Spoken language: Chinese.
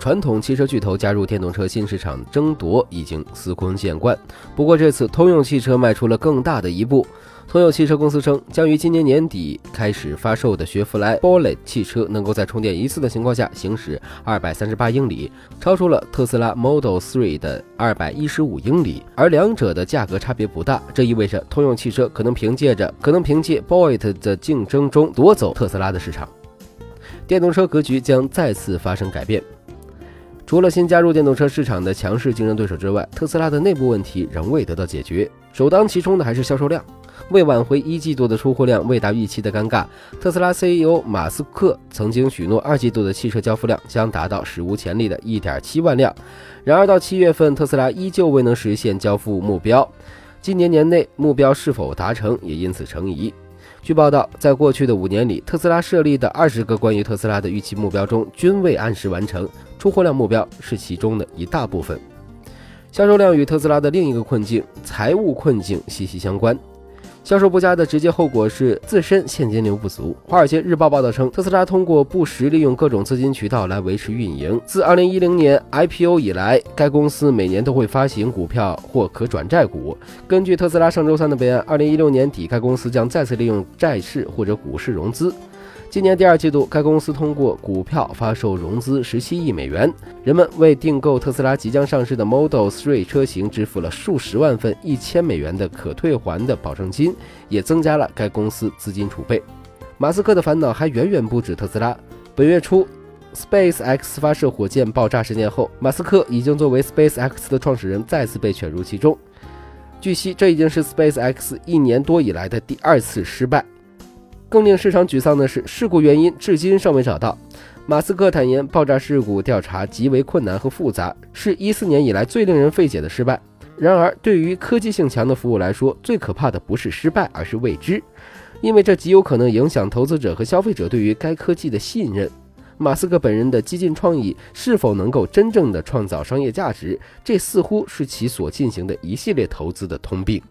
传统汽车巨头加入电动车新市场争夺已经司空见惯。不过这次通用汽车迈出了更大的一步。通用汽车公司称，将于今年年底开始发售的雪佛兰 Bullet 汽车，能够在充电一次的情况下行驶二百三十八英里，超出了特斯拉 Model 3的二百一十五英里，而两者的价格差别不大。这意味着通用汽车可能凭借着可能凭借 Bullet 的竞争中夺走特斯拉的市场，电动车格局将再次发生改变。除了新加入电动车市场的强势竞争对手之外，特斯拉的内部问题仍未得到解决。首当其冲的还是销售量。为挽回一季度的出货量未达预期的尴尬，特斯拉 CEO 马斯克曾经许诺二季度的汽车交付量将达到史无前例的一点七万辆。然而到七月份，特斯拉依旧未能实现交付目标。今年年内目标是否达成也因此成疑。据报道，在过去的五年里，特斯拉设立的二十个关于特斯拉的预期目标中，均未按时完成。出货量目标是其中的一大部分。销售量与特斯拉的另一个困境——财务困境息息相关。销售不佳的直接后果是自身现金流不足。华尔街日报报道称，特斯拉通过不时利用各种资金渠道来维持运营。自2010年 IPO 以来，该公司每年都会发行股票或可转债股。根据特斯拉上周三的备案，2016年底该公司将再次利用债市或者股市融资。今年第二季度，该公司通过股票发售融资十七亿美元。人们为订购特斯拉即将上市的 Model 3车型支付了数十万份一千美元的可退还的保证金，也增加了该公司资金储备。马斯克的烦恼还远远不止特斯拉。本月初，SpaceX 发射火箭爆炸事件后，马斯克已经作为 SpaceX 的创始人再次被卷入其中。据悉，这已经是 SpaceX 一年多以来的第二次失败。更令市场沮丧的是，事故原因至今尚未找到。马斯克坦言，爆炸事故调查极为困难和复杂，是一四年以来最令人费解的失败。然而，对于科技性强的服务来说，最可怕的不是失败，而是未知，因为这极有可能影响投资者和消费者对于该科技的信任。马斯克本人的激进创意是否能够真正的创造商业价值，这似乎是其所进行的一系列投资的通病。